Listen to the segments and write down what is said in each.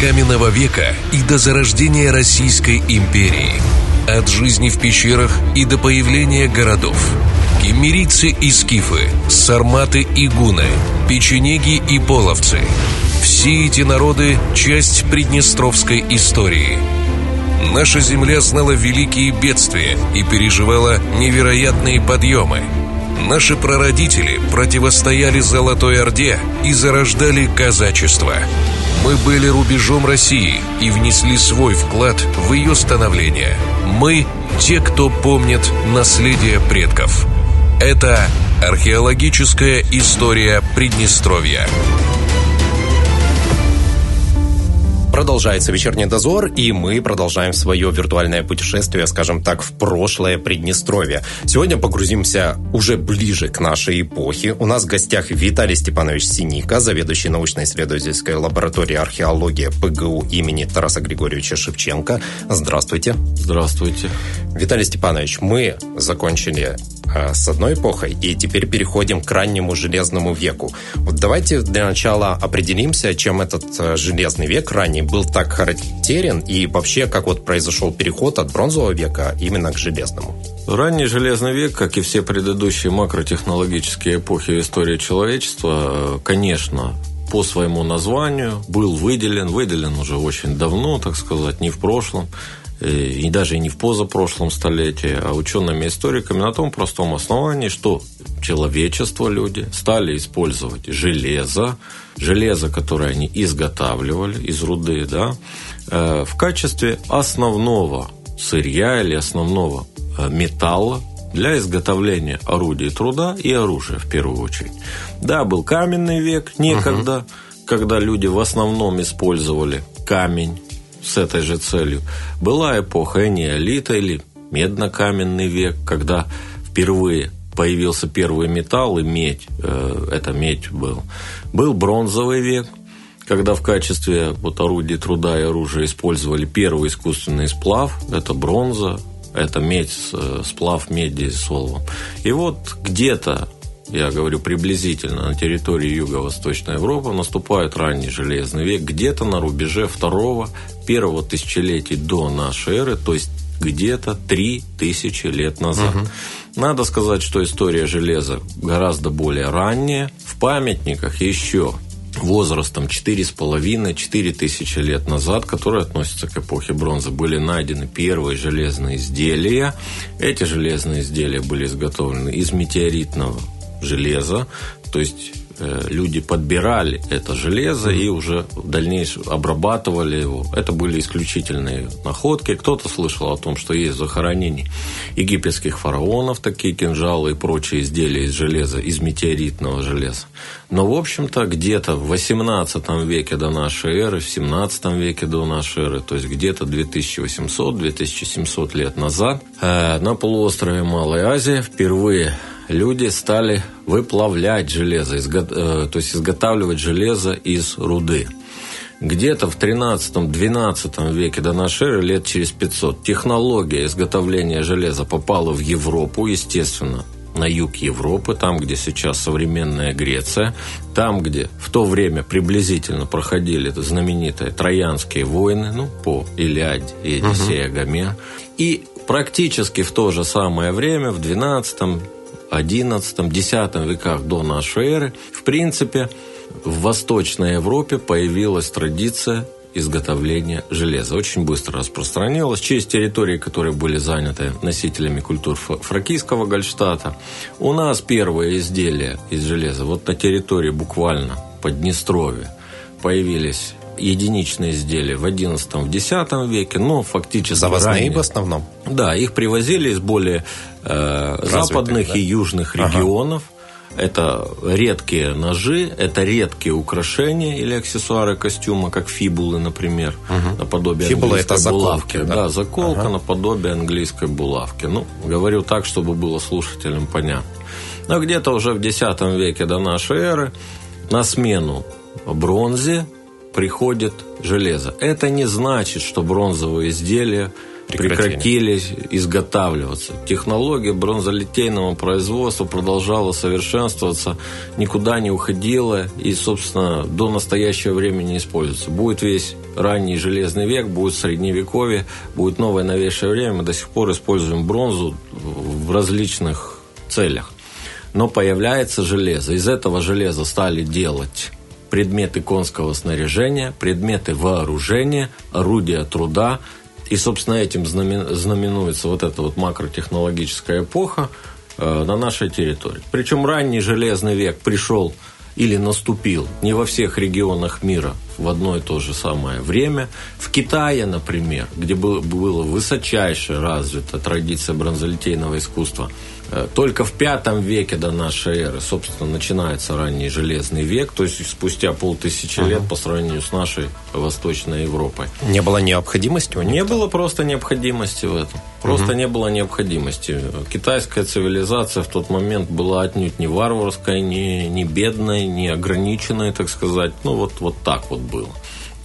каменного века и до зарождения Российской империи. От жизни в пещерах и до появления городов. Кемерийцы и скифы, сарматы и гуны, печенеги и половцы. Все эти народы – часть приднестровской истории. Наша земля знала великие бедствия и переживала невероятные подъемы – Наши прародители противостояли Золотой Орде и зарождали казачество. Мы были рубежом России и внесли свой вклад в ее становление. Мы – те, кто помнит наследие предков. Это археологическая история Приднестровья. Продолжается вечерний дозор, и мы продолжаем свое виртуальное путешествие, скажем так, в прошлое Приднестровье. Сегодня погрузимся уже ближе к нашей эпохе. У нас в гостях Виталий Степанович Синика, заведующий научно-исследовательской лабораторией археологии ПГУ имени Тараса Григорьевича Шевченко. Здравствуйте. Здравствуйте. Виталий Степанович, мы закончили с одной эпохой, и теперь переходим к раннему железному веку. Вот давайте для начала определимся, чем этот э, железный век ранний был так характерен, и вообще, как вот произошел переход от бронзового века именно к железному. Ранний железный век, как и все предыдущие макротехнологические эпохи в истории человечества, э, конечно, по своему названию был выделен, выделен уже очень давно, так сказать, не в прошлом, Э, и даже не в позапрошлом столетии, а учеными историками на том простом основании, что человечество, люди, стали использовать железо, железо, которое они изготавливали из руды, да, э, в качестве основного сырья или основного э, металла для изготовления орудий труда и оружия в первую очередь. Да, был каменный век некогда, угу. когда люди в основном использовали камень с этой же целью. Была эпоха неолита или медно-каменный век, когда впервые появился первый металл и медь, э, это медь был. Был бронзовый век, когда в качестве вот орудий труда и оружия использовали первый искусственный сплав, это бронза, это медь, э, сплав меди с оловом. И вот где-то я говорю приблизительно, на территории Юго-Восточной Европы наступает ранний Железный век, где-то на рубеже второго, первого тысячелетия до нашей эры, то есть где-то три тысячи лет назад. Угу. Надо сказать, что история железа гораздо более ранняя. В памятниках еще возрастом 4,5-4 тысячи лет назад, которые относятся к эпохе бронзы, были найдены первые железные изделия. Эти железные изделия были изготовлены из метеоритного железа, то есть люди подбирали это железо и уже в дальнейшем обрабатывали его. Это были исключительные находки. Кто-то слышал о том, что есть захоронение египетских фараонов, такие кинжалы и прочие изделия из железа, из метеоритного железа. Но, в общем-то, где-то в 18 веке до нашей эры, в 17 веке до нашей эры, то есть где-то 2800-2700 лет назад, э, на полуострове Малой Азии впервые люди стали выплавлять железо, э, то есть изготавливать железо из руды. Где-то в 13-12 веке до нашей эры, лет через 500, технология изготовления железа попала в Европу, естественно, на юг Европы, там, где сейчас современная Греция, там, где в то время приблизительно проходили знаменитые Троянские войны, ну, по Илиаде и Одиссея угу. Гомер. И практически в то же самое время, в 12 XI-X веках до нашей эры, в принципе, в Восточной Европе появилась традиция изготовления железа. Очень быстро распространилась через территории, которые были заняты носителями культур фракийского Гольштата. У нас первые изделия из железа вот на территории буквально Поднестровья появились единичные изделия в XI, в X веке, но фактически Завозные ранее. в основном? Да, их привозили из более э, западных да? и южных регионов. Ага. Это редкие ножи, это редкие украшения или аксессуары костюма, как фибулы, например, угу. наподобие Фибула английской это булавки. да? да, заколка ага. наподобие английской булавки. Ну, говорю так, чтобы было слушателям понятно. Но где-то уже в X веке до нашей эры на смену бронзе приходит железо. Это не значит, что бронзовые изделия прекратили изготавливаться. Технология бронзолитейного производства продолжала совершенствоваться, никуда не уходила и, собственно, до настоящего времени используется. Будет весь ранний железный век, будет средневековье, будет новое новейшее время. Мы до сих пор используем бронзу в различных целях. Но появляется железо. Из этого железа стали делать предметы конского снаряжения, предметы вооружения, орудия труда, и, собственно, этим знаменуется вот эта вот макротехнологическая эпоха э, на нашей территории. Причем ранний железный век пришел или наступил не во всех регионах мира в одно и то же самое время. В Китае, например, где было, было высочайше развита традиция бронзолитейного искусства – только в пятом веке до нашей эры, собственно, начинается ранний железный век, то есть спустя полтысячи uh-huh. лет по сравнению с нашей Восточной Европой. Не было необходимости у них? Не было просто необходимости в этом. Просто uh-huh. не было необходимости. Китайская цивилизация в тот момент была отнюдь не варварской, не, не бедной, не ограниченной, так сказать. Ну, вот, вот так вот было.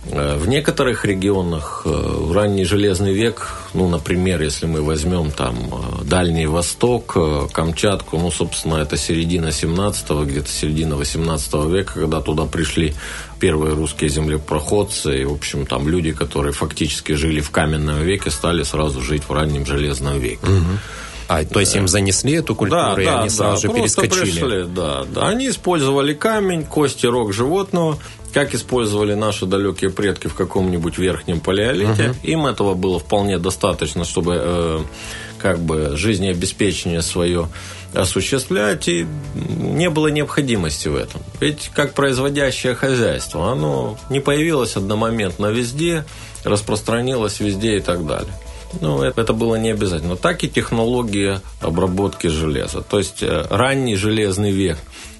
Э, в некоторых регионах э, в ранний железный век, ну, например, если мы возьмем там э, Дальний Восток, Камчатку, ну, собственно, это середина 17-го, где-то середина 18 века, когда туда пришли первые русские землепроходцы, и, в общем, там люди, которые фактически жили в каменном веке, стали сразу жить в раннем железном веке. Угу. А, то есть им занесли эту культуру, да, и да, они сразу да, же перескочили. Пришли, да, да. Они использовали камень, кости рог животного, как использовали наши далекие предки в каком-нибудь верхнем палеолите. Угу. Им этого было вполне достаточно, чтобы э, как бы жизнеобеспечение свое осуществлять, и не было необходимости в этом. Ведь как производящее хозяйство, оно не появилось одномоментно везде, распространилось везде и так далее. Ну, это было не обязательно. Так и технология обработки железа. То есть э, ранний железный век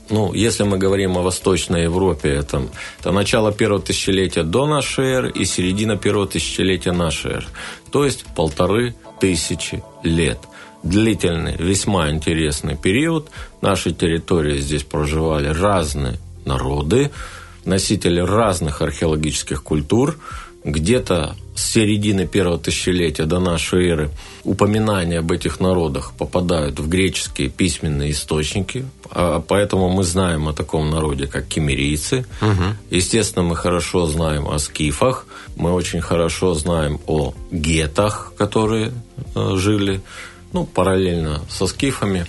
ну, если мы говорим о Восточной Европе, это, это начало первого тысячелетия до нашей эры и середина первого тысячелетия нашей эры. То есть полторы тысячи лет. Длительный, весьма интересный период. Нашей территории здесь проживали разные народы, носители разных археологических культур – где-то с середины первого тысячелетия до нашей эры упоминания об этих народах попадают в греческие письменные источники, а поэтому мы знаем о таком народе, как кемерийцы. Угу. Естественно, мы хорошо знаем о скифах, мы очень хорошо знаем о гетах, которые э, жили ну, параллельно со скифами.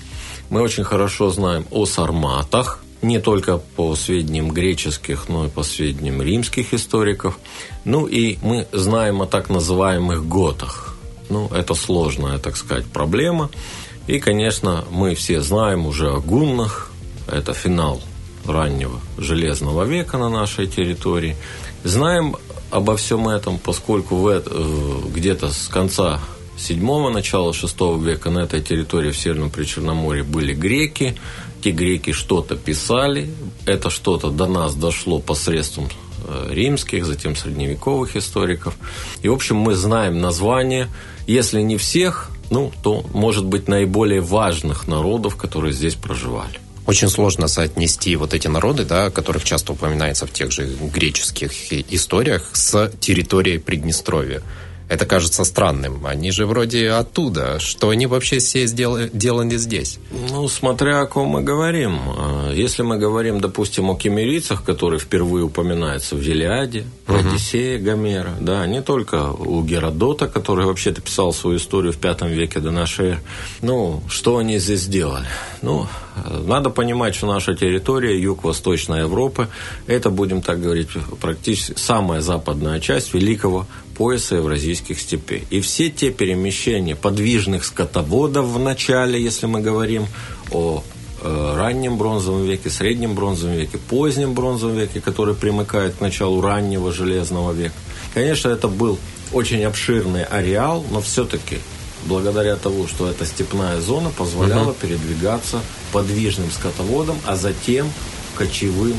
Мы очень хорошо знаем о сарматах, не только по сведениям греческих, но и по сведениям римских историков. Ну и мы знаем о так называемых готах. Ну, это сложная, так сказать, проблема. И, конечно, мы все знаем уже о гуннах. Это финал раннего железного века на нашей территории. Знаем обо всем этом, поскольку в э, где-то с конца 7 начала 6 века на этой территории в Северном Причерноморье были греки, те греки что-то писали, это что-то до нас дошло посредством э, римских, затем средневековых историков. И, в общем, мы знаем названия, если не всех, ну, то, может быть, наиболее важных народов, которые здесь проживали. Очень сложно соотнести вот эти народы, да, которых часто упоминается в тех же греческих историях, с территорией Приднестровья. Это кажется странным. Они же вроде оттуда. Что они вообще все сделали, делали здесь? Ну, смотря о ком мы говорим. А, если мы говорим, допустим, о кемерийцах, которые впервые упоминаются в Елиаде, в угу. Одиссее Гомера, да, не только у Геродота, который вообще-то писал свою историю в пятом веке до нашей эры. Ну, что они здесь сделали? Ну, надо понимать, что наша территория, юг Восточной Европы, это, будем так говорить, практически самая западная часть великого пояса Евразийских степей. И все те перемещения подвижных скотоводов в начале, если мы говорим о э, раннем бронзовом веке, среднем бронзовом веке, позднем бронзовом веке, который примыкает к началу раннего железного века. Конечно, это был очень обширный ареал, но все-таки благодаря тому, что эта степная зона позволяла угу. передвигаться подвижным скотоводам, а затем кочевым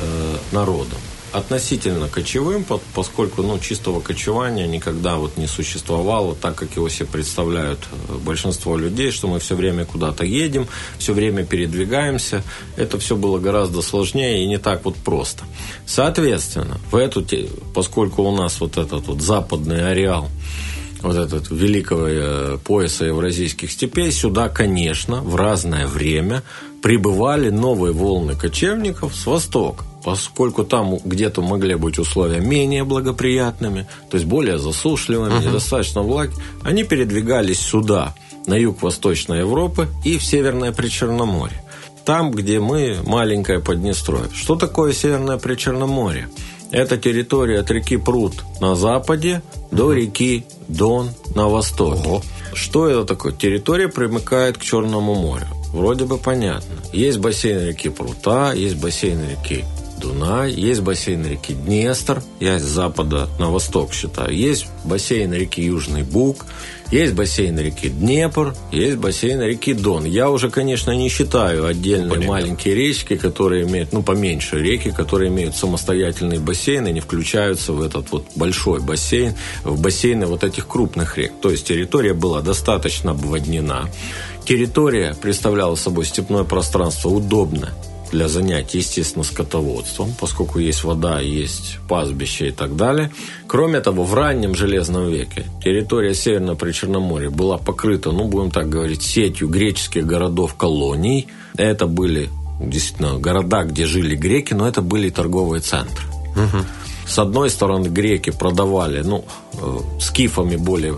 э, народам относительно кочевым, поскольку ну, чистого кочевания никогда вот не существовало, так как его себе представляют э, большинство людей, что мы все время куда-то едем, все время передвигаемся. Это все было гораздо сложнее и не так вот просто. Соответственно, в эту, поскольку у нас вот этот вот западный ареал вот этот великого э, пояса евразийских степей, сюда, конечно, в разное время прибывали новые волны кочевников с востока поскольку там где-то могли быть условия менее благоприятными, то есть более засушливыми, uh-huh. недостаточно влаги, они передвигались сюда, на юг Восточной Европы и в Северное Причерноморье. Там, где мы маленькое Поднестровье. Что такое Северное Причерноморье? Это территория от реки Прут на западе до реки Дон на востоке. Ого. Что это такое? Территория примыкает к Черному морю. Вроде бы понятно. Есть бассейн реки Прута, есть бассейн реки Дунай, есть бассейн реки Днестр, я с запада на восток считаю, есть бассейн реки Южный Буг, есть бассейн реки Днепр, есть бассейн реки Дон. Я уже, конечно, не считаю отдельные Понимаю. маленькие речки, которые имеют, ну, поменьше реки, которые имеют самостоятельные бассейны, не включаются в этот вот большой бассейн, в бассейны вот этих крупных рек. То есть территория была достаточно обводнена. Территория представляла собой степное пространство удобно для занятий, естественно, скотоводством, поскольку есть вода, есть пастбище и так далее. Кроме того, в раннем Железном веке территория Северного Причерноморья была покрыта, ну, будем так говорить, сетью греческих городов-колоний. Это были действительно города, где жили греки, но это были торговые центры. Угу. С одной стороны, греки продавали, ну, э, скифами более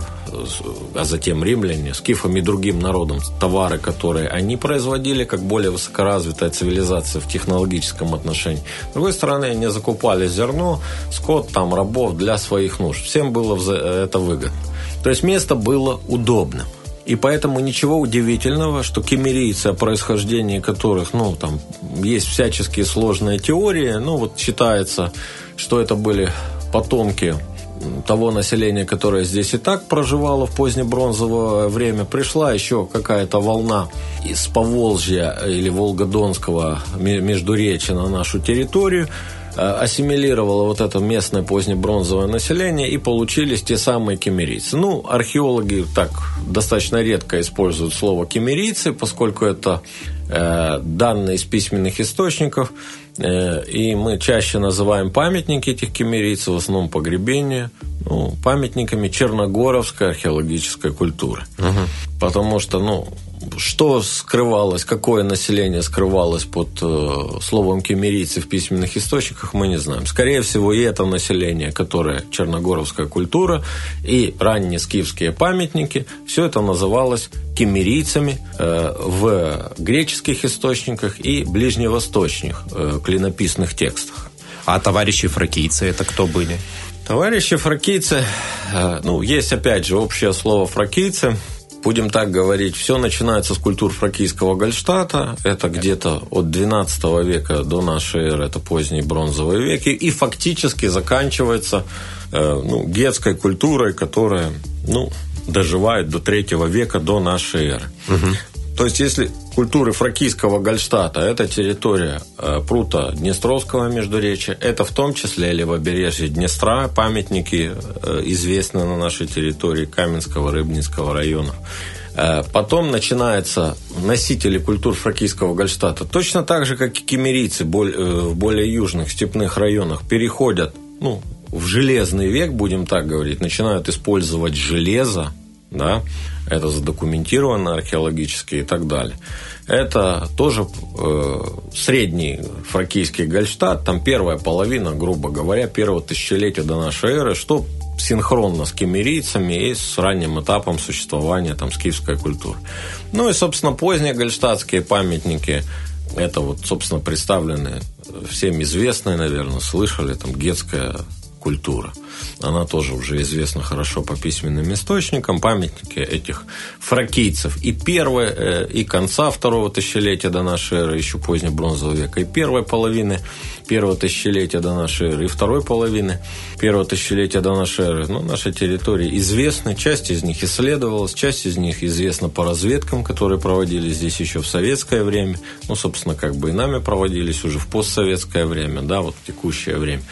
а затем римляне, скифами и другим народам товары, которые они производили, как более высокоразвитая цивилизация в технологическом отношении. С другой стороны, они закупали зерно, скот, там, рабов для своих нужд. Всем было это выгодно. То есть место было удобным. И поэтому ничего удивительного, что кемерийцы, о происхождении которых, ну, там, есть всяческие сложные теории, ну, вот считается, что это были потомки того населения, которое здесь и так проживало в позднебронзовое время, пришла еще какая-то волна из Поволжья или Волгодонского междуречия на нашу территорию, ассимилировало вот это местное позднебронзовое население и получились те самые кемерийцы. Ну, археологи так достаточно редко используют слово кемерийцы, поскольку это э, данные из письменных источников – Э, и мы чаще называем памятники этих кемерийцев, в основном погребения, ну, памятниками черногоровской археологической культуры. Угу. Потому что, ну, что скрывалось, какое население скрывалось под э, словом кемерийцы в письменных источниках, мы не знаем. Скорее всего, и это население, которое черногоровская культура, и ранние скифские памятники, все это называлось кемерийцами э, в греческих источниках и ближневосточных э, клинописных текстах. А товарищи фракийцы это кто были? Товарищи фракийцы, ну, есть опять же общее слово фракийцы – будем так говорить, все начинается с культур фракийского Гольштата. Это где-то от 12 века до нашей эры, это поздний бронзовый век. И, фактически заканчивается э, ну, гетской культурой, которая ну, доживает до 3 века до нашей эры. Угу. То есть, если культуры фракийского Гольштата – это территория э, прута Днестровского междуречия, это в том числе левобережье Днестра, памятники э, известны на нашей территории Каменского, Рыбнинского районов. Э, потом начинаются носители культур фракийского Гольштата. Точно так же, как и кемерийцы в более южных степных районах переходят ну, в железный век, будем так говорить, начинают использовать железо, да, это задокументировано археологически и так далее. Это тоже э, средний фракийский Гольштадт, там первая половина, грубо говоря, первого тысячелетия до нашей эры, что синхронно с кемерийцами и с ранним этапом существования там скифской культуры. Ну и, собственно, поздние гольштадтские памятники, это вот, собственно, представлены всем известные, наверное, слышали, там, гетская культура. Она тоже уже известна хорошо по письменным источникам, памятники этих фракийцев и первой, э, и конца второго тысячелетия до нашей эры, еще позднего бронзового века, и первой половины первого тысячелетия до нашей эры и второй половины первого тысячелетия до нашей эры. Ну, наши территории известны, часть из них исследовалась, часть из них известна по разведкам, которые проводились здесь еще в советское время. Ну, собственно, как бы и нами проводились уже в постсоветское время, да, вот текущее время.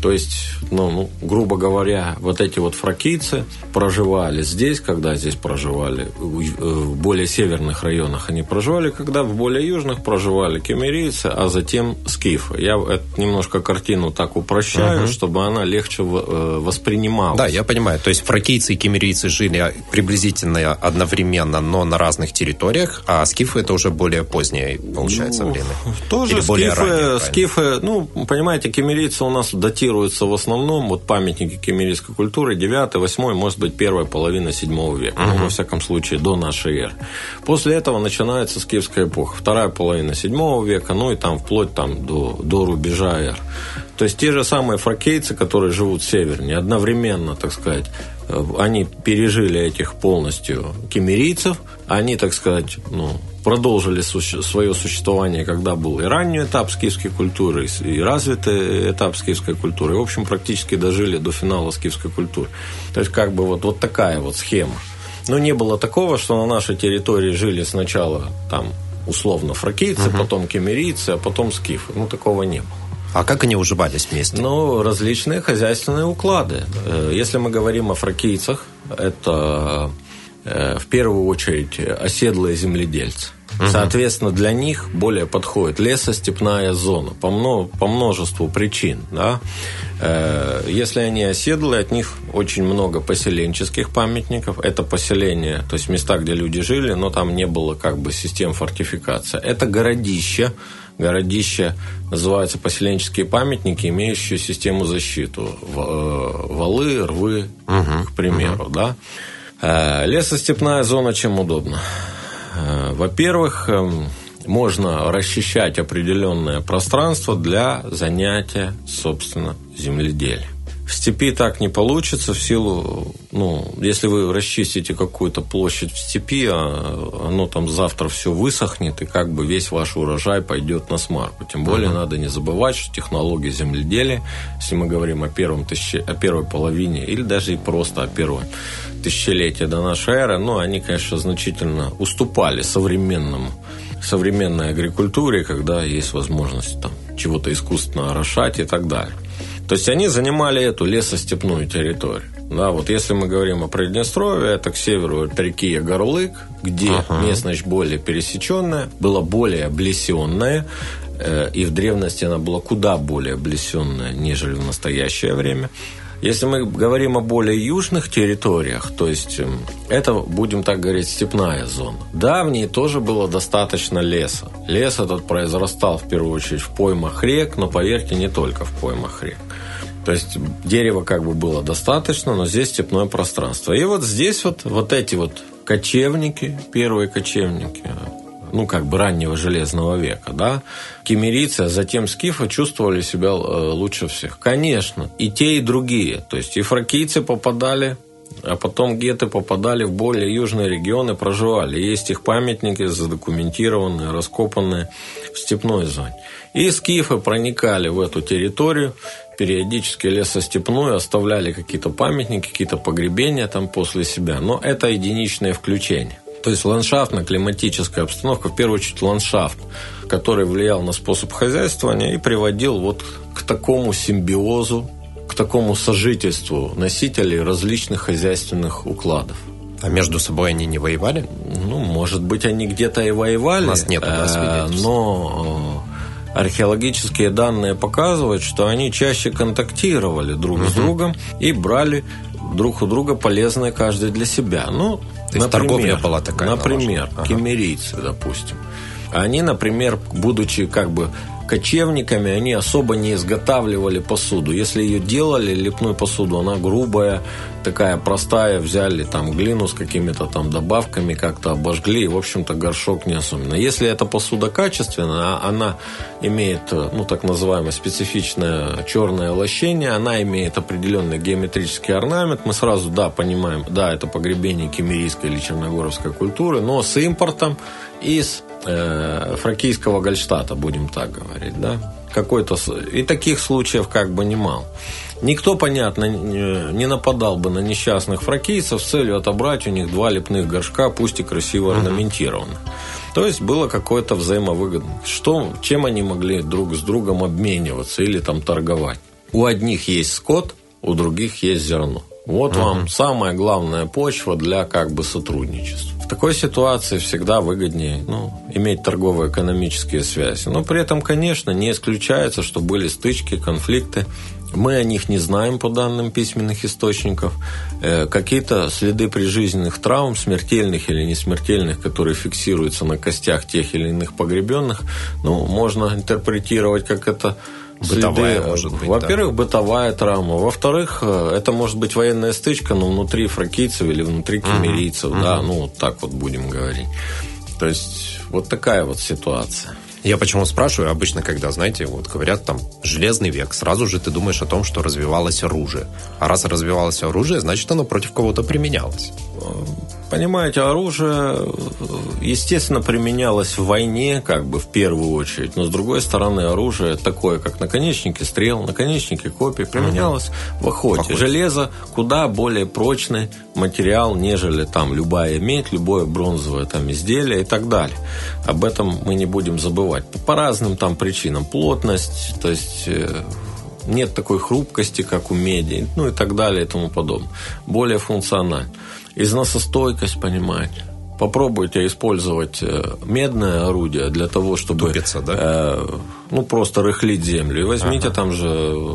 То есть, ну, ну грубо грубо говоря, вот эти вот фракийцы проживали здесь, когда здесь проживали, в более северных районах они проживали, когда в более южных проживали кемерийцы, а затем скифы. Я немножко картину так упрощаю, угу. чтобы она легче э, воспринималась. Да, я понимаю. То есть фракийцы и кемерийцы жили приблизительно одновременно, но на разных территориях, а скифы это уже более позднее, получается, ну, время. Тоже Или скифы, более раннее, скифы, ну, понимаете, кемерийцы у нас датируются в основном, вот памятники кемерийской культуры 9, 8, может быть, первая половина 7 века, угу. ну, во всяком случае, до нашей эры. После этого начинается скифская эпоха, вторая половина 7 века, ну и там вплоть там до, до рубежа эр. То есть те же самые фракейцы, которые живут севернее, одновременно, так сказать, э, они пережили этих полностью кемерийцев, они, так сказать, ну, продолжили суще- свое существование, когда был и ранний этап скифской культуры, и развитый этап скифской культуры. И, в общем, практически дожили до финала скифской культуры. То есть, как бы вот, вот такая вот схема. Но не было такого, что на нашей территории жили сначала там условно фракийцы, угу. потом кемерийцы, а потом скифы. Ну, такого не было. А как они уживались вместе? Ну, различные хозяйственные уклады. Э, если мы говорим о фракийцах, это э, в первую очередь оседлые земледельцы. Угу. Соответственно, для них более подходит лесостепная зона по, мно, по множеству причин. Да? Э, если они оседлые, от них очень много поселенческих памятников. Это поселения, то есть места, где люди жили, но там не было как бы систем фортификации. Это городища, городища называются поселенческие памятники, имеющие систему защиты. Э, валы, рвы, угу, к примеру. Угу. Да? Э, лесостепная зона чем удобно? Э, во-первых, эм, можно расчищать определенное пространство для занятия, собственно, земледелием. В степи так не получится в силу, ну, если вы расчистите какую-то площадь в степи, а оно там завтра все высохнет, и как бы весь ваш урожай пойдет на смарку. Тем более uh-huh. надо не забывать, что технологии земледелия, если мы говорим о, первом тысячи, о первой половине, или даже и просто о первом тысячелетии до нашей эры, ну, они, конечно, значительно уступали современному современной агрикультуре, когда есть возможность там чего-то искусственно орошать и так далее. То есть они занимали эту лесостепную территорию. Да, вот если мы говорим о Приднестровье, это к северу от реки Ягорлык, где ага. местность более пересеченная, была более облесенная, э, и в древности она была куда более облесенная, нежели в настоящее время. Если мы говорим о более южных территориях, то есть эм, это, будем так говорить, степная зона. Да, в ней тоже было достаточно леса. Лес этот произрастал в первую очередь в поймах рек, но, поверьте, не только в поймах рек. То есть дерева как бы было достаточно, но здесь степное пространство. И вот здесь вот, вот эти вот кочевники, первые кочевники, ну, как бы раннего железного века, да, кемерийцы, а затем скифы чувствовали себя э, лучше всех. Конечно, и те, и другие. То есть и фракийцы попадали а потом геты попадали в более южные регионы, проживали. Есть их памятники задокументированные, раскопанные в степной зоне. И скифы проникали в эту территорию, периодически лесостепную, оставляли какие-то памятники, какие-то погребения там после себя. Но это единичное включение. То есть ландшафтно-климатическая обстановка, в первую очередь ландшафт, который влиял на способ хозяйствования и приводил вот к такому симбиозу, к такому сожительству носителей различных хозяйственных укладов. А между собой они не воевали? Ну, может быть, они где-то и воевали. У нас нет э, Но э, археологические данные показывают, что они чаще контактировали друг угу. с другом и брали друг у друга полезное каждый для себя. Ну, то например, торговля была такая? Например, ага. кемерийцы, допустим. Они, например, будучи как бы кочевниками, они особо не изготавливали посуду. Если ее делали, лепную посуду, она грубая, такая простая, взяли там глину с какими-то там добавками, как-то обожгли, и, в общем-то, горшок не особенно. Если эта посуда качественная, она имеет, ну, так называемое специфичное черное лощение, она имеет определенный геометрический орнамент, мы сразу, да, понимаем, да, это погребение кемерийской или черногоровской культуры, но с импортом из э, фракийского Гольштата, будем так говорить, да, какой-то и таких случаев как бы немало. Никто, понятно, не нападал бы на несчастных фракийцев с целью отобрать у них два лепных горшка, пусть и красиво орнаментированных. То есть было какое-то взаимовыгодное. Что, чем они могли друг с другом обмениваться или там торговать? У одних есть скот, у других есть зерно. Вот угу. вам самая главная почва для как бы сотрудничества. В такой ситуации всегда выгоднее ну, иметь торгово-экономические связи. Но при этом, конечно, не исключается, что были стычки, конфликты. Мы о них не знаем по данным письменных источников. Э, какие-то следы прижизненных травм, смертельных или несмертельных, которые фиксируются на костях тех или иных погребенных, ну, можно интерпретировать как это Бытовая, следы. может быть. Во-первых, да. бытовая травма. Во-вторых, э, это может быть военная стычка, но внутри фракийцев или внутри кемерийцев. Угу. Да, ну, вот так вот будем говорить. То есть, вот такая вот ситуация. Я почему спрашиваю? Обычно, когда, знаете, вот говорят там «железный век», сразу же ты думаешь о том, что развивалось оружие. А раз развивалось оружие, значит, оно против кого-то применялось. Понимаете, оружие, естественно, применялось в войне, как бы в первую очередь, но с другой стороны, оружие такое, как наконечники стрел, наконечники копий, применялось угу. в, охоте. в охоте. Железо куда более прочный материал, нежели там любая медь, любое бронзовое там изделие и так далее. Об этом мы не будем забывать. По разным там причинам. Плотность, то есть э, нет такой хрупкости, как у меди, ну и так далее и тому подобное. Более функционально износостойкость, понимаете. Попробуйте использовать э, медное орудие для того, чтобы Тупица, да? э, ну просто рыхлить землю. И возьмите ага. там же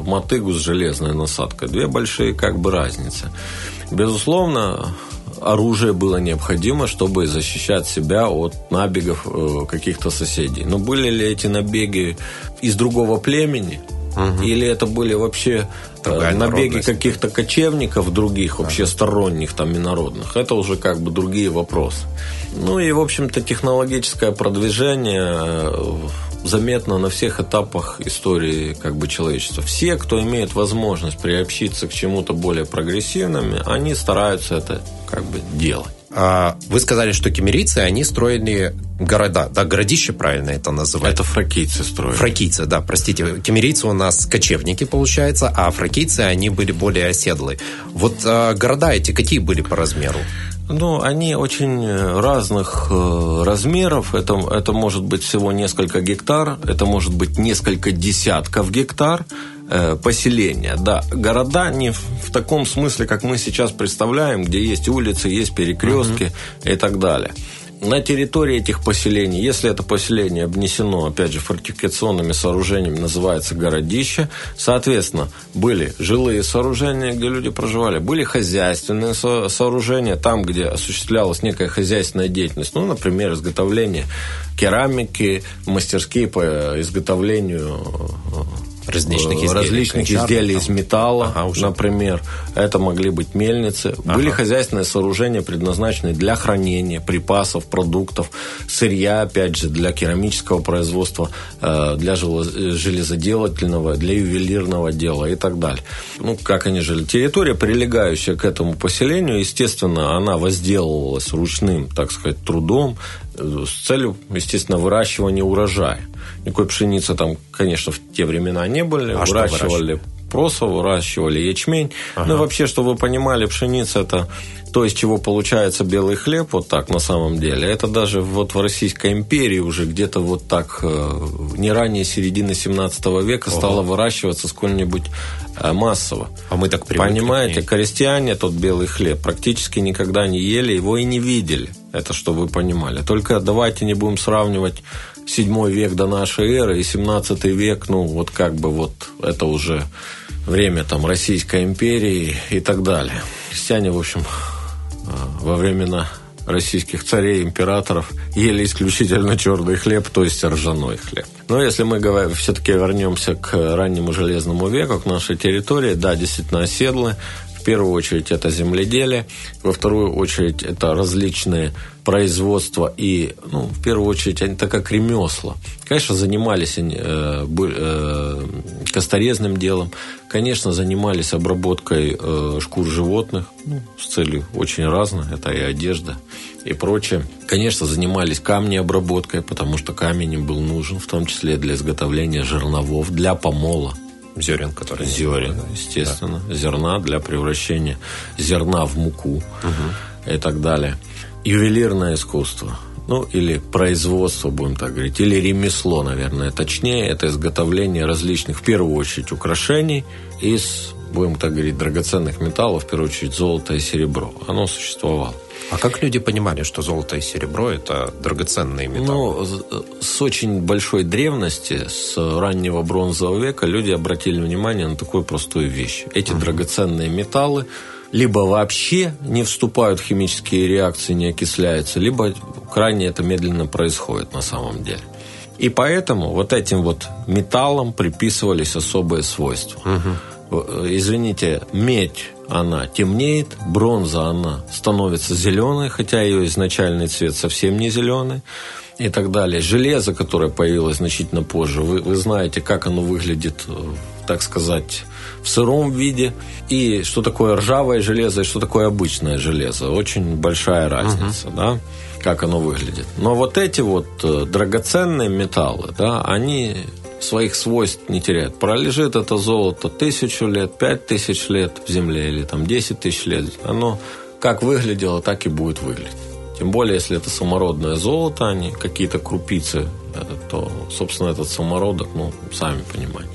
мотыгу с железной насадкой. Две большие как бы разницы. Безусловно, оружие было необходимо, чтобы защищать себя от набегов э, каких-то соседей. Но были ли эти набеги из другого племени? Угу. Или это были вообще Другая набеги каких-то кочевников других, вообще ага. сторонних, там, инородных, это уже как бы другие вопросы. Ну и, в общем-то, технологическое продвижение э, заметно на всех этапах истории как бы человечества. Все, кто имеет возможность приобщиться к чему-то более прогрессивному, они стараются это как бы делать. А, вы сказали, что кемерийцы, они строили города, да, городище правильно это называют? Это фракийцы строили. Фракийцы, да, простите. Кемерийцы у нас кочевники, получается, а фракийцы, они были более оседлые. Вот а, города эти какие были по размеру? Ну, они очень разных э, размеров. Это, это может быть всего несколько гектар, это может быть несколько десятков гектар э, поселения. Да, города не в, в таком смысле, как мы сейчас представляем, где есть улицы, есть перекрестки угу. и так далее на территории этих поселений, если это поселение обнесено, опять же, фортификационными сооружениями, называется городище, соответственно, были жилые сооружения, где люди проживали, были хозяйственные сооружения, там, где осуществлялась некая хозяйственная деятельность, ну, например, изготовление керамики, мастерские по изготовлению различных изделий, различных изделий из металла, ага, уже. например. Это могли быть мельницы. Ага. Были хозяйственные сооружения, предназначенные для хранения припасов, продуктов, сырья, опять же, для керамического производства, э, для железоделательного, для ювелирного дела и так далее. Ну, как они жили? Территория, прилегающая к этому поселению, естественно, она возделывалась ручным, так сказать, трудом э, с целью, естественно, выращивания урожая. Никакой пшеницы там, конечно, в те времена не были. А выращивали просо, выращивали ячмень. Ага. Ну вообще, чтобы вы понимали, пшеница это то, из чего получается белый хлеб, вот так на самом деле, это даже вот в Российской империи уже где-то вот так э, не ранее середины 17 века Ого. стало выращиваться сколь-нибудь э, массово. А мы так привыкли. Понимаете, крестьяне тот белый хлеб практически никогда не ели, его и не видели. Это чтобы вы понимали. Только давайте не будем сравнивать 7 век до нашей эры и 17 век, ну, вот как бы вот это уже время там Российской империи и так далее. Крестьяне, в общем, во времена российских царей, императоров ели исключительно черный хлеб, то есть ржаной хлеб. Но если мы все-таки вернемся к раннему железному веку, к нашей территории, да, действительно оседлы, первую очередь это земледелие, во вторую очередь это различные производства и, ну, в первую очередь, они так как ремесла. Конечно, занимались э, э, косторезным делом, конечно, занимались обработкой э, шкур животных ну, с целью очень разной, это и одежда и прочее. Конечно, занимались камнеобработкой, потому что камень им был нужен, в том числе для изготовления жерновов, для помола зерен, которые зерен, естественно, да. зерна для превращения зерна в муку угу. и так далее. Ювелирное искусство. ну, или производство, будем так говорить, или ремесло, наверное, точнее, это изготовление различных, в первую очередь, украшений из, будем так говорить, драгоценных металлов, в первую очередь, золото и серебро. Оно существовало. А как люди понимали, что золото и серебро – это драгоценные металлы? Ну, с очень большой древности, с раннего бронзового века, люди обратили внимание на такую простую вещь. Эти угу. драгоценные металлы либо вообще не вступают в химические реакции, не окисляются, либо крайне это медленно происходит на самом деле. И поэтому вот этим вот металлам приписывались особые свойства. Угу. Извините, медь она темнеет, бронза она становится зеленой, хотя ее изначальный цвет совсем не зеленый и так далее. Железо, которое появилось значительно позже, вы, вы знаете, как оно выглядит, э, так сказать, в сыром виде. И что такое ржавое железо и что такое обычное железо. Очень большая разница, uh-huh. да, как оно выглядит. Но вот эти вот э, драгоценные металлы, да, они своих свойств не теряют. Пролежит это золото тысячу лет, пять тысяч лет в земле или там десять тысяч лет. Оно как выглядело, так и будет выглядеть. Тем более, если это самородное золото, а не какие-то крупицы, э, то, собственно, этот самородок, ну, сами понимаете.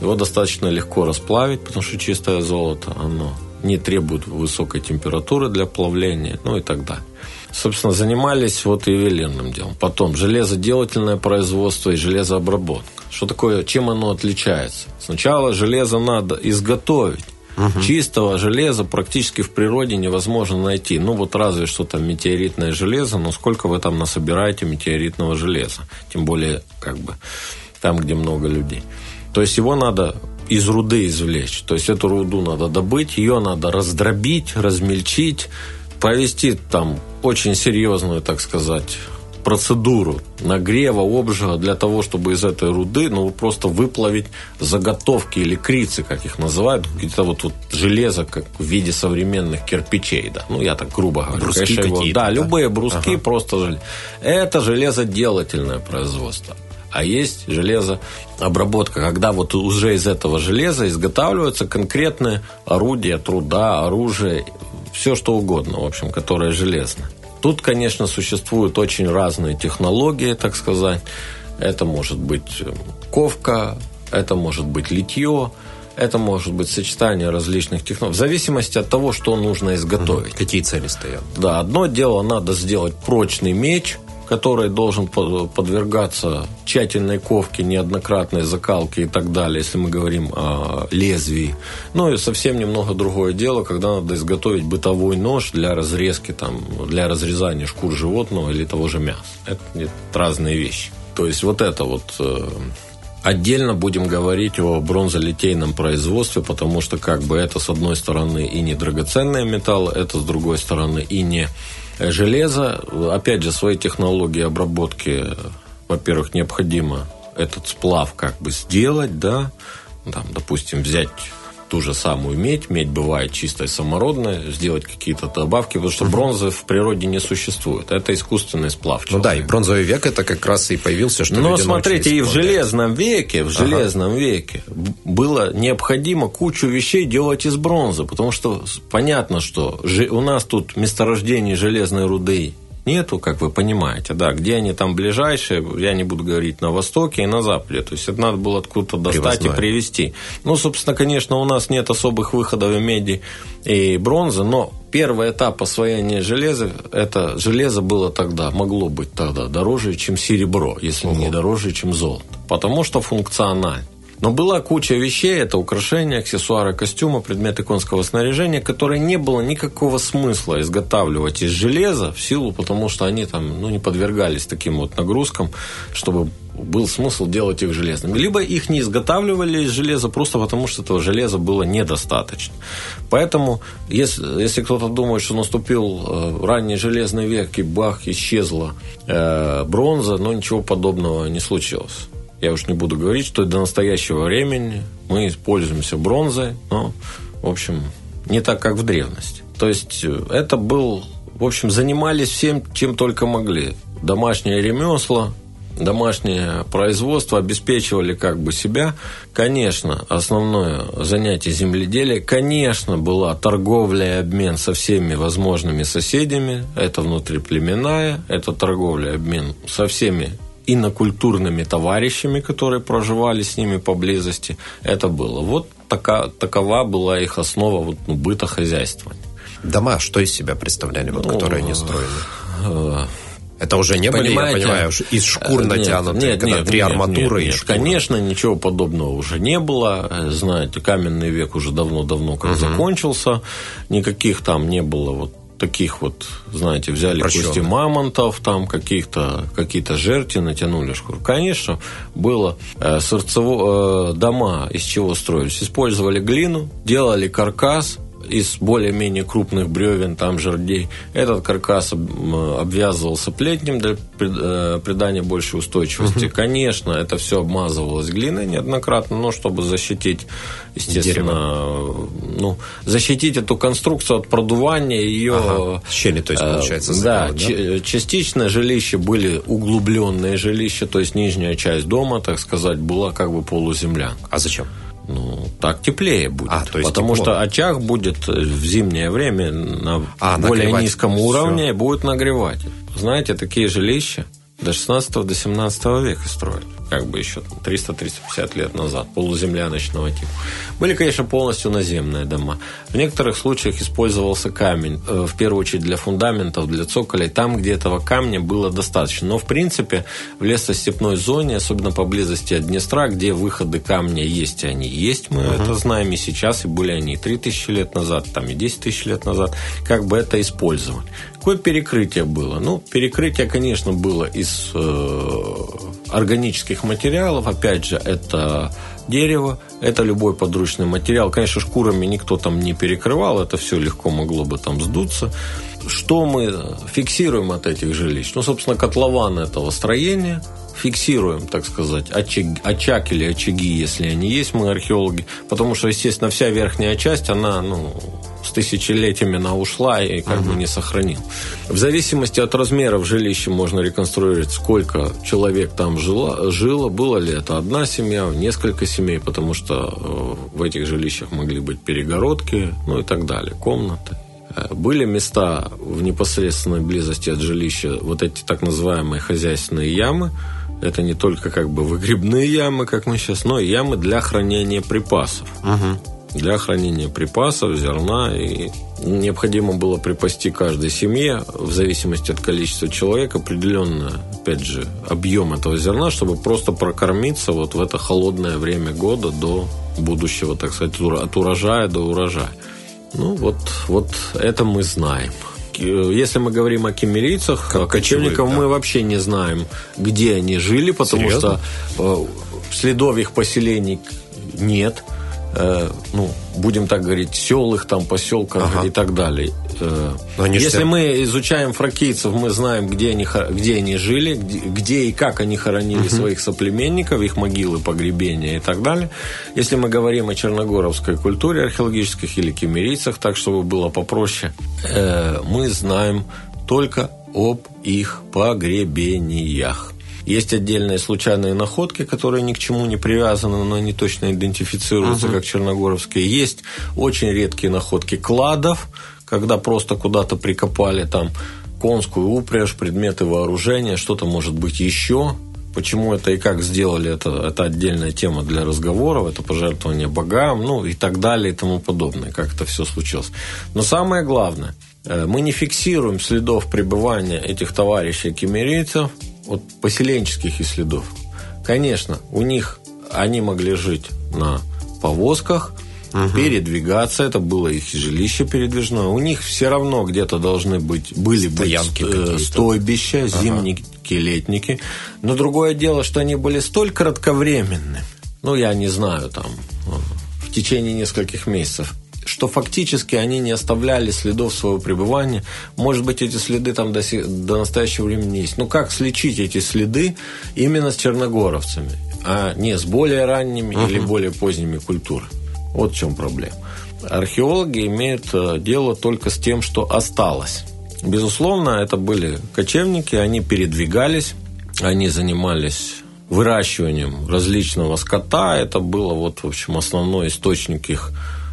Его достаточно легко расплавить, потому что чистое золото, оно не требует высокой температуры для плавления, ну и так далее. Собственно, занимались вот ювелирным делом. Потом железоделательное производство и железообработка. Что такое, чем оно отличается? Сначала железо надо изготовить. Угу. Чистого железа практически в природе невозможно найти. Ну, вот разве что там метеоритное железо, но сколько вы там насобираете метеоритного железа? Тем более, как бы, там, где много людей. То есть его надо из руды извлечь. То есть эту руду надо добыть, ее надо раздробить, размельчить, провести там очень серьезную, так сказать, процедуру нагрева, обжига для того, чтобы из этой руды ну, просто выплавить заготовки или крицы, как их называют, где-то вот, вот железо, как в виде современных кирпичей, да, ну я так грубо говорю. Бруски какие-то. Да, да, любые бруски ага. просто это железоделательное производство а есть железообработка, когда вот уже из этого железа изготавливаются конкретные орудия труда, оружие, все что угодно, в общем, которое железное. Тут, конечно, существуют очень разные технологии, так сказать. Это может быть э, ковка, это может быть литье, это может быть сочетание различных технологий, в зависимости от того, что нужно изготовить. Какие цели стоят? Да, одно дело надо сделать прочный меч – который должен подвергаться тщательной ковке, неоднократной закалке и так далее, если мы говорим о лезвии. Ну и совсем немного другое дело, когда надо изготовить бытовой нож для разрезки, там, для разрезания шкур животного или того же мяса. Это, это разные вещи. То есть вот это вот э, Отдельно будем говорить о бронзолитейном производстве, потому что как бы это с одной стороны и не драгоценные металлы, это с другой стороны и не Железо, опять же, свои технологии обработки, во-первых, необходимо этот сплав как бы сделать, да, там, допустим, взять ту же самую медь. Медь бывает чистая самородная, сделать какие-то добавки, потому что бронзы в природе не существует. Это искусственный сплав. Человека. Ну да, и бронзовый век это как раз и появился, что Но смотрите, и в железном веке, в железном ага. веке было необходимо кучу вещей делать из бронзы, потому что понятно, что у нас тут месторождение железной руды нету, как вы понимаете, да, где они там ближайшие, я не буду говорить на востоке и на западе, то есть это надо было откуда-то достать Привозной. и привезти. Ну, собственно, конечно, у нас нет особых выходов и меди и бронзы, но первый этап освоения железа, это железо было тогда, могло быть тогда дороже, чем серебро, если Ого. не дороже, чем золото, потому что функционально. Но была куча вещей, это украшения, аксессуары, костюмы, предметы конского снаряжения, которые не было никакого смысла изготавливать из железа в силу, потому что они там ну, не подвергались таким вот нагрузкам, чтобы был смысл делать их железными. Либо их не изготавливали из железа просто потому, что этого железа было недостаточно. Поэтому, если, если кто-то думает, что наступил э, ранний железный век и бах, исчезла э, бронза, но ничего подобного не случилось. Я уж не буду говорить, что до настоящего времени мы пользуемся бронзой, но, в общем, не так, как в древности. То есть э, это был, в общем, занимались всем, чем только могли. Домашнее ремесло, домашнее производство, обеспечивали как бы себя. Конечно, основное занятие земледелия, конечно, была торговля и обмен со всеми возможными соседями. Это внутриплеменная, это торговля и обмен со всеми инокультурными товарищами, которые проживали с ними поблизости. Это было. Вот така, такова была их основа вот, ну, быта хозяйства. Дома что из себя представляли, вот, ну, которые они строили? Э, это уже не были, я понимаю, из шкур натянутые, нет, когда нет, три нет, арматуры нет, нет, и шкуры. Конечно, ничего подобного уже не было. Знаете, каменный век уже давно-давно как угу. закончился. Никаких там не было вот таких вот, знаете, взяли кости мамонтов, там каких-то, какие-то жерти натянули шкуру. Конечно, было э, э, дома из чего строились. Использовали глину, делали каркас, из более-менее крупных бревен, там жердей. Этот каркас обвязывался плетнем для э, придания большей устойчивости. Угу. Конечно, это все обмазывалось глиной неоднократно, но чтобы защитить, естественно, Дерево. ну, защитить эту конструкцию от продувания ее... Ага. Щели, то есть, получается, закрывать, да, да? частично жилища были углубленные жилища, то есть нижняя часть дома, так сказать, была как бы полуземля. А зачем? Ну, так теплее будет. А, то есть потому тепло. что очаг будет в зимнее время на а, более низком уровне и будет нагревать. Знаете, такие жилища до 16 до 17 века строили как бы еще 300-350 лет назад, полуземляночного типа. Были, конечно, полностью наземные дома. В некоторых случаях использовался камень, э, в первую очередь для фундаментов, для цоколей, там, где этого камня было достаточно. Но, в принципе, в лесостепной зоне, особенно поблизости от Днестра, где выходы камня есть, и они есть, мы uh-huh. это знаем и сейчас, и были они и 3000 лет назад, там и 10 тысяч лет назад, как бы это использовали. Какое перекрытие было? Ну, перекрытие, конечно, было из э, органических материалов. Опять же, это дерево, это любой подручный материал. Конечно, шкурами никто там не перекрывал, это все легко могло бы там сдуться. Что мы фиксируем от этих жилищ? Ну, собственно, котлован этого строения – фиксируем, так сказать, очаг, очаг или очаги, если они есть, мы археологи. Потому что, естественно, вся верхняя часть, она, ну, с тысячелетиями она ушла и как угу. бы не сохранил. В зависимости от размеров жилища можно реконструировать, сколько человек там жило, жило, было ли это одна семья, несколько семей, потому что э, в этих жилищах могли быть перегородки, ну и так далее, комнаты. Э, были места в непосредственной близости от жилища, вот эти так называемые хозяйственные ямы, это не только как бы выгребные ямы, как мы сейчас, но и ямы для хранения припасов. Угу. Для хранения припасов, зерна. И необходимо было припасти каждой семье, в зависимости от количества человек, определенный, опять же, объем этого зерна, чтобы просто прокормиться вот в это холодное время года до будущего, так сказать, от урожая до урожая. Ну, вот, вот это мы знаем. Э, если мы говорим о кемерийцах, как кочевников да. мы вообще не знаем, где они жили, потому Серьезно? что э, следов их поселений нет. Э, ну, будем так говорить, сел их там, поселках ага. и так далее. Э, Если все... мы изучаем фракийцев, мы знаем, где они, где они жили, где, где и как они хоронили угу. своих соплеменников, их могилы, погребения и так далее. Если мы говорим о черногоровской культуре археологических или кемерийцах, так чтобы было попроще, э, мы знаем только об их погребениях. Есть отдельные случайные находки, которые ни к чему не привязаны, но они точно идентифицируются uh-huh. как черногоровские. Есть очень редкие находки кладов, когда просто куда-то прикопали там конскую упряжь, предметы вооружения, что-то может быть еще. Почему это и как сделали, это, это отдельная тема для разговоров, это пожертвование богам, ну и так далее и тому подобное, как это все случилось. Но самое главное, э, мы не фиксируем следов пребывания этих товарищей кемерийцев от поселенческих и следов. Конечно, у них они могли жить на повозках, угу. передвигаться, это было их жилище передвижное. У них все равно где-то должны быть, были Стоянки быть э, стойбища, ага. зимники, летники. Но другое дело, что они были столь кратковременны, ну, я не знаю, там, в течение нескольких месяцев, что фактически они не оставляли следов своего пребывания. Может быть, эти следы там до, до настоящего времени есть. Но как сличить эти следы именно с черногоровцами, а не с более ранними uh-huh. или более поздними культурами? Вот в чем проблема. Археологи имеют э, дело только с тем, что осталось. Безусловно, это были кочевники, они передвигались, Они занимались выращиванием различного скота. Это было, вот, в общем, основной источник их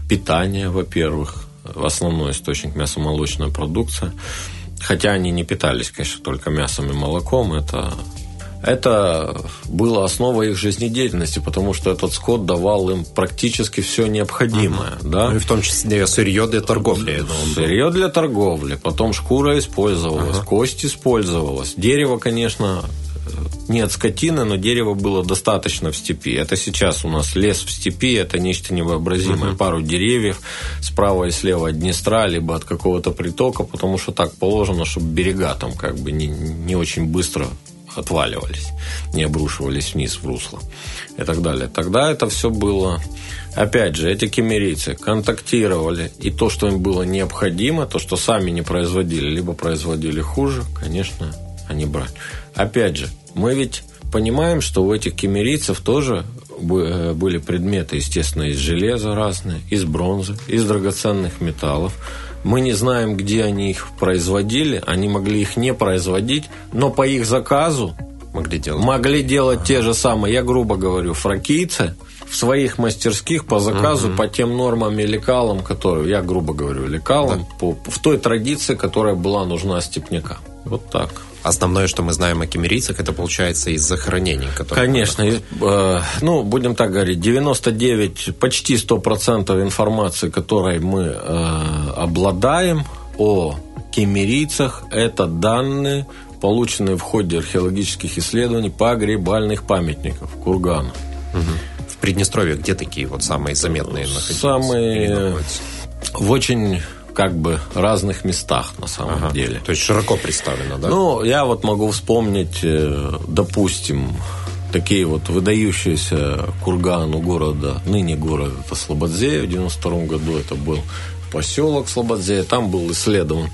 питания, во-первых, основной источник мясомолочной продукции. Хотя они не питались, конечно, только мясом и молоком. Это это было основой их жизнедеятельности, потому что этот скот давал им практически все необходимое. Uh-huh. Да? Ну и в том числе сырье для торговли. Сырье для торговли, потом шкура использовалась, uh-huh. кость использовалась. Дерево, конечно, не от скотины, но дерева было достаточно в степи. Это сейчас у нас лес в степи, это нечто невообразимое. Uh-huh. Пару деревьев справа и слева от Днестра, либо от какого-то притока, потому что так положено, чтобы берега там как бы не, не очень быстро отваливались, не обрушивались вниз в русло и так далее. Тогда это все было... Опять же, эти кемерийцы контактировали, и то, что им было необходимо, то, что сами не производили, либо производили хуже, конечно, они брали. Опять же, мы ведь понимаем, что у этих кемерийцев тоже э, были предметы, естественно, из железа разные, из бронзы, из драгоценных металлов. Мы не знаем, где они их производили. Они могли их не производить, но по их заказу могли делать, могли делать те же самые, я грубо говорю, фракийцы в своих мастерских по заказу, угу. по тем нормам и лекалам, которые, я грубо говорю, лекалам, да. по, в той традиции, которая была нужна степнякам. Вот так. Основное, что мы знаем о кемерийцах, это получается из захоронений. Конечно. Э, ну, будем так говорить, 99, почти 100% информации, которой мы э, обладаем о кемерийцах, это данные, полученные в ходе археологических исследований погребальных памятников кургана. Угу. В Приднестровье где такие вот самые заметные находились? Самые в очень как бы разных местах на самом ага. деле. То есть широко представлено, да? Ну, я вот могу вспомнить, э, допустим, такие вот выдающиеся курган у города, ныне город это Слободзея, в 92 году это был поселок Слободзея, там был исследован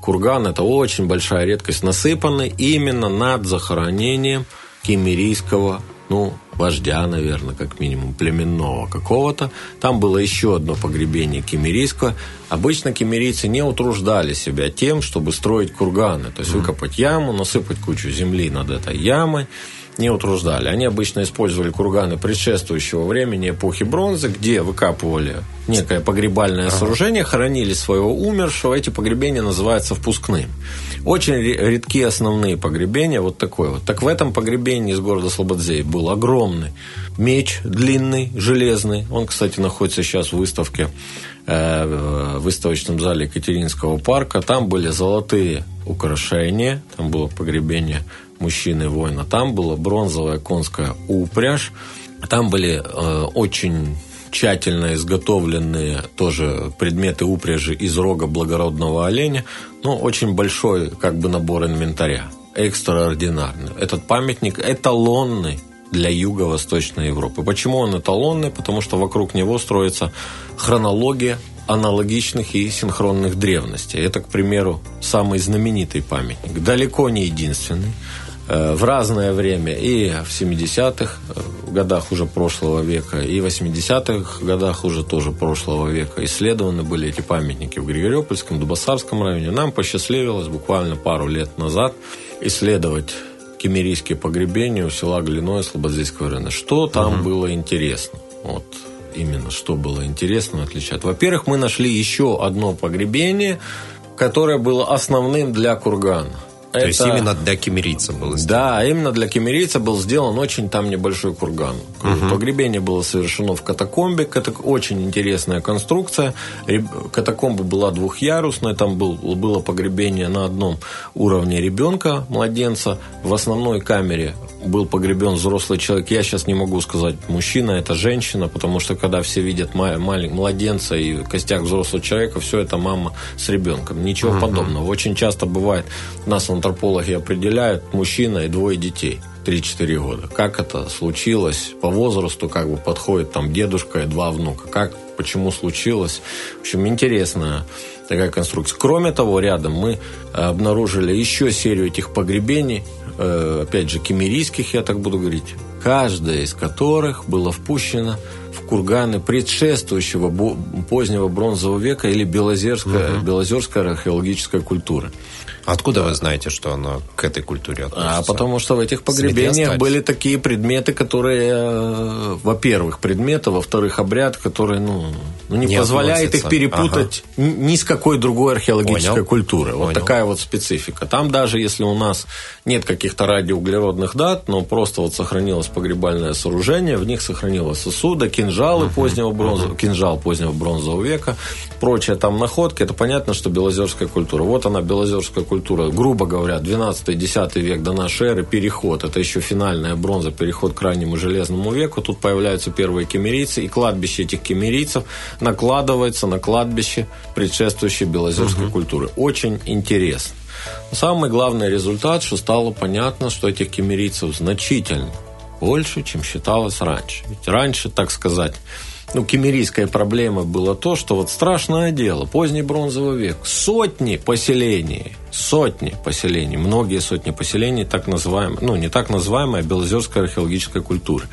курган, это очень большая редкость, насыпанный именно над захоронением кемерийского ну, вождя, наверное, как минимум, племенного какого-то. Там было еще одно погребение кемерийского. Обычно кемерийцы не утруждали себя тем, чтобы строить курганы. То есть выкопать яму, насыпать кучу земли над этой ямой не утруждали. Они обычно использовали курганы предшествующего времени, эпохи бронзы, где выкапывали некое погребальное ага. сооружение, хоронили своего умершего. Эти погребения называются впускным. Очень редкие основные погребения, вот такое вот. Так в этом погребении из города Слободзей был огромный меч длинный, железный. Он, кстати, находится сейчас в выставке э, в выставочном зале Екатеринского парка. Там были золотые украшения, там было погребение мужчины-воина. Там была бронзовая конская упряжь. Там были э, очень тщательно изготовленные тоже предметы упряжи из рога благородного оленя. Ну, очень большой как бы набор инвентаря. Экстраординарный. Этот памятник эталонный для Юго-Восточной Европы. Почему он эталонный? Потому что вокруг него строится хронология аналогичных и синхронных древностей. Это, к примеру, самый знаменитый памятник. Далеко не единственный. Э, в разное время, и в 70-х э, годах уже прошлого века, и в 80-х годах уже тоже прошлого века исследованы были эти памятники в Григориопольском, Дубасарском районе. Нам посчастливилось буквально пару лет назад исследовать кемерийские погребения у села Глиное Слободзейского района. Что там угу. было интересно? Вот именно что было интересно отличать. Во-первых, мы нашли еще одно погребение, которое было основным для кургана. То это... есть именно для кемерийца было сделано? Да, именно для кемерийца был сделан очень там небольшой курган. Угу. Погребение было совершено в катакомбе. Это очень интересная конструкция. Катакомба была двухъярусная. Там был, было погребение на одном уровне ребенка, младенца. В основной камере был погребен взрослый человек. Я сейчас не могу сказать, мужчина это женщина, потому что когда все видят младенца и костяк взрослого человека, все это мама с ребенком. Ничего угу. подобного. Очень часто бывает, нас антропологи определяют мужчина и двое детей. 3-4 года. Как это случилось по возрасту, как бы подходит там дедушка и два внука. Как, почему случилось. В общем, интересная такая конструкция. Кроме того, рядом мы обнаружили еще серию этих погребений Э, опять же, кемерийских, я так буду говорить, каждая из которых была впущена в курганы предшествующего позднего бронзового века или белозерской, угу. белозерской археологической культуры. Откуда вы знаете, что оно к этой культуре относится? А потому что в этих погребениях были такие предметы, которые, э, во-первых, предметы, во-вторых, обряд, который ну, ну не, не позволяет относится. их перепутать ага. ни с какой другой археологической Понял. культуры. Вот Понял. такая вот специфика. Там даже если у нас нет каких-то радиоуглеродных дат, но просто вот сохранилось погребальное сооружение, в них сохранилось сосуды, кинжалы позднего бронзового, кинжал позднего бронзового века, прочие там находки, это понятно, что белозерская культура. Вот она, белозерская культура грубо говоря, 12-10 век до нашей эры, переход, это еще финальная бронза, переход к раннему железному веку, тут появляются первые кемерийцы, и кладбище этих кемерийцев накладывается на кладбище предшествующей белозерской угу. культуры. Очень интересно. Самый главный результат, что стало понятно, что этих кемерийцев значительно больше, чем считалось раньше. Ведь раньше, так сказать, ну, кемерийская проблема была то, что вот страшное дело, поздний бронзовый век, сотни поселений, сотни поселений, многие сотни поселений, так называемые, ну, не так называемая белозерской археологической культуры.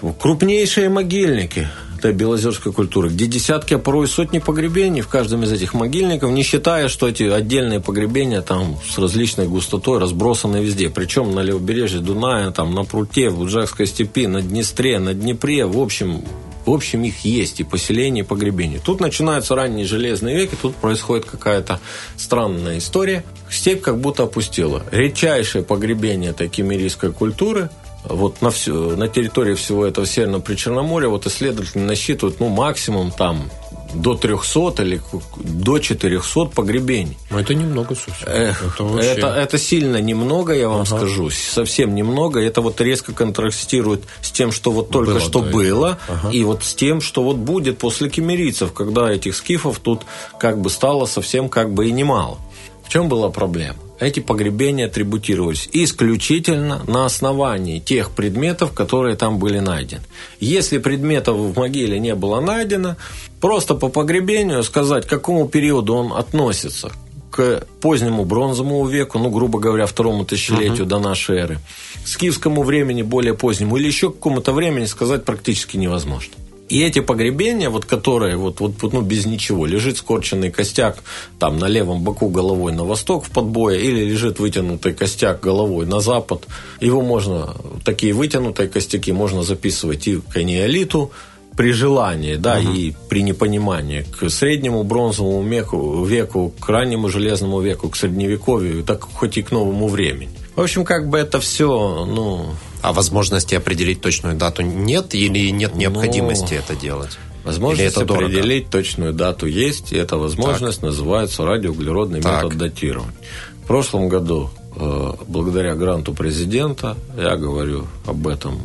Угу. Крупнейшие могильники этой белозерской культуры, где десятки, а порой сотни погребений в каждом из этих могильников, не считая, что эти отдельные погребения там с различной густотой разбросаны везде. Причем на левобережье Дуная, там, на Пруте, в Уджакской степи, на Днестре, на Днепре, в общем, в общем, их есть и поселение, и погребение. Тут начинаются ранние железные веки, тут происходит какая-то странная история. Степь как будто опустела. Редчайшее погребение этой кемерийской культуры вот на, все, на территории всего этого Северного Причерноморья вот исследователи насчитывают ну, максимум там до 300 или до 400 погребений. Но это немного, слушай. Эх, это, вообще... это, это сильно немного, я вам ага. скажу. Совсем немного. Это вот резко контрастирует с тем, что вот только было, что да, было, ага. и вот с тем, что вот будет после кемерийцев, когда этих скифов тут как бы стало совсем как бы и немало. В чем была проблема? Эти погребения атрибутировались исключительно на основании тех предметов, которые там были найдены. Если предметов в могиле не было найдено, просто по погребению сказать, к какому периоду он относится, к позднему бронзовому веку, ну, грубо говоря, второму тысячелетию uh-huh. до нашей эры, скифскому времени более позднему или еще к какому-то времени сказать практически невозможно. И эти погребения, вот которые вот, вот, ну, без ничего, лежит скорченный костяк там на левом боку головой на восток в подбое, или лежит вытянутый костяк головой на запад, его можно, такие вытянутые костяки можно записывать и к неолиту, при желании, да, угу. и при непонимании к среднему бронзовому веку, веку, к раннему железному веку, к средневековью, так хоть и к новому времени. В общем, как бы это все, ну, а возможности определить точную дату нет или нет ну, необходимости ну, это делать? Возможность это определить дорого? точную дату есть, и эта возможность так. называется радиоуглеродный так. метод датирования. В прошлом году, э, благодаря гранту президента, я говорю об этом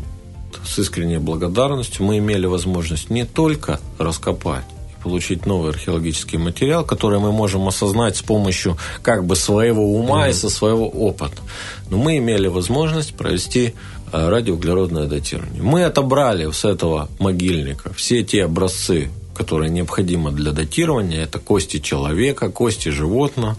с искренней благодарностью, мы имели возможность не только раскопать получить новый археологический материал, который мы можем осознать с помощью как бы своего ума mm-hmm. и со своего опыта. Но мы имели возможность провести э, радиоуглеродное датирование. Мы отобрали с этого могильника все те образцы, которые необходимы для датирования. Это кости человека, кости животного,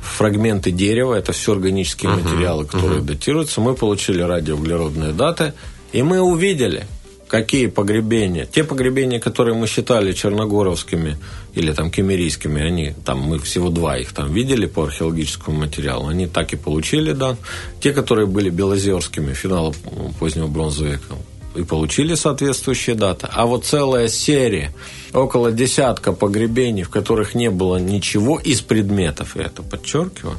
фрагменты дерева. Это все органические uh-huh, материалы, которые uh-huh. датируются. Мы получили радиоуглеродные даты, и мы увидели, какие погребения. Те погребения, которые мы считали черногоровскими или там кемерийскими, они там мы всего два их там видели по археологическому материалу, они так и получили, да. Те, которые были белозерскими, финала позднего бронзового века, и получили соответствующие даты. А вот целая серия, около десятка погребений, в которых не было ничего из предметов, я это подчеркиваю,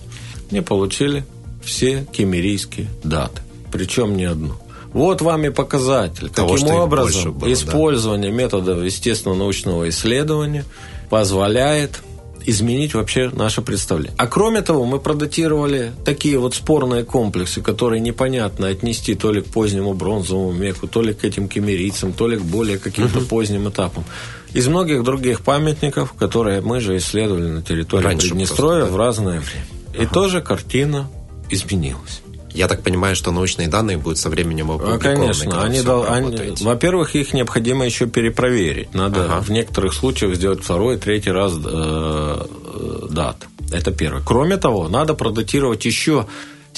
не получили все кемерийские даты. Причем не одну. Вот вам и показатель. Того, Таким образом, было, использование да. методов естественно-научного исследования позволяет изменить вообще наше представление. А кроме того, мы продатировали такие вот спорные комплексы, которые непонятно отнести то ли к позднему бронзовому веку, то ли к этим кемерийцам, то ли к более каким-то угу. поздним этапам. Из многих других памятников, которые мы же исследовали на территории Раньше Приднестровья просто, да. в разное время. Ага. И тоже картина изменилась. Я так понимаю, что научные данные будут со временем а, опубликованы. Конечно. Они, дол, они, во-первых, их необходимо еще перепроверить. Надо ага. в некоторых случаях сделать второй, третий раз э, э, дат. Это первое. Кроме того, надо продатировать еще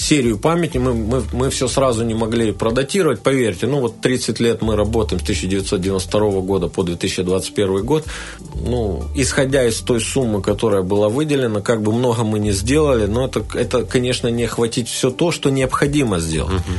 серию памяти, мы, мы, мы все сразу не могли продатировать, поверьте, ну вот 30 лет мы работаем с 1992 года по 2021 год, ну, исходя из той суммы, которая была выделена, как бы много мы не сделали, но это, это конечно, не охватить все то, что необходимо сделать. Угу.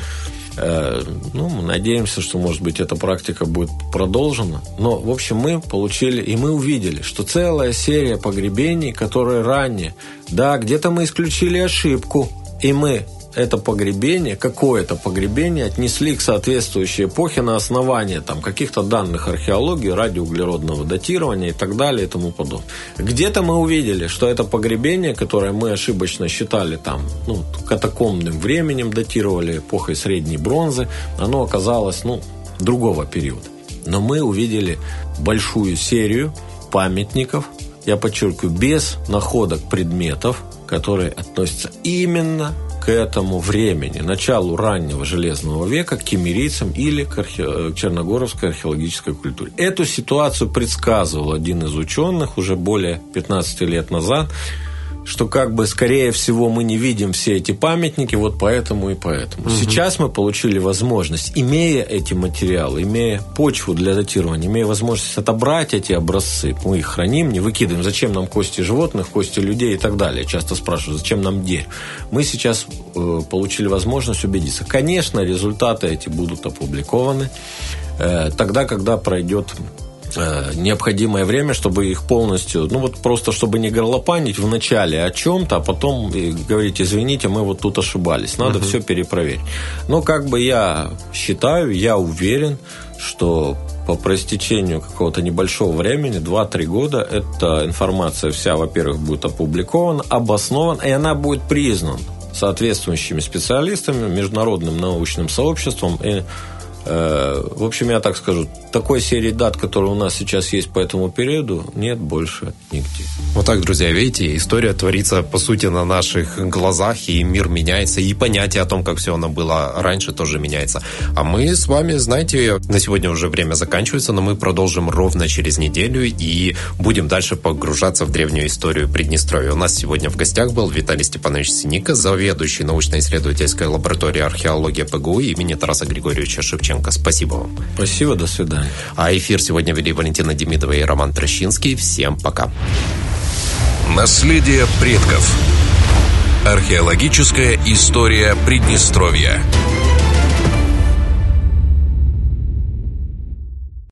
Ну, мы надеемся, что, может быть, эта практика будет продолжена. Но, в общем, мы получили и мы увидели, что целая серия погребений, которые ранее, да, где-то мы исключили ошибку, и мы это погребение, какое-то погребение отнесли к соответствующей эпохе на основании там, каких-то данных археологии, радиоуглеродного датирования и так далее и тому подобное. Где-то мы увидели, что это погребение, которое мы ошибочно считали там, ну, катакомбным временем, датировали эпохой средней бронзы, оно оказалось ну, другого периода. Но мы увидели большую серию памятников, я подчеркиваю, без находок предметов, которые относятся именно к этому времени, началу раннего Железного века, к кемерийцам или к, архе... к черногоровской археологической культуре. Эту ситуацию предсказывал один из ученых уже более 15 лет назад, что как бы скорее всего мы не видим все эти памятники, вот поэтому и поэтому. Угу. Сейчас мы получили возможность, имея эти материалы, имея почву для датирования, имея возможность отобрать эти образцы, мы их храним, не выкидываем, зачем нам кости животных, кости людей и так далее. Часто спрашивают, зачем нам дерево. Мы сейчас э, получили возможность убедиться. Конечно, результаты эти будут опубликованы э, тогда, когда пройдет необходимое время, чтобы их полностью, ну вот просто чтобы не горлопанить в начале о чем-то, а потом говорить, извините, мы вот тут ошибались, надо угу. все перепроверить. Но как бы я считаю, я уверен, что по простечению какого-то небольшого времени, 2-3 года, эта информация вся, во-первых, будет опубликована, обоснована, и она будет признана соответствующими специалистами, международным научным сообществом и Э, в общем, я так скажу, такой серии дат, которая у нас сейчас есть по этому периоду, нет больше нигде. Вот так, друзья, видите, история творится, по сути, на наших глазах, и мир меняется, и понятие о том, как все оно было раньше, тоже меняется. А мы с вами, знаете, на сегодня уже время заканчивается, но мы продолжим ровно через неделю и будем дальше погружаться в древнюю историю Приднестровья. У нас сегодня в гостях был Виталий Степанович Синика, заведующий научно-исследовательской лабораторией археологии ПГУ имени Тараса Григорьевича Шевченко. Спасибо вам. Спасибо, до свидания. А эфир сегодня вели Валентина Демидова и Роман Трощинский. Всем пока. Наследие предков. Археологическая история Приднестровья.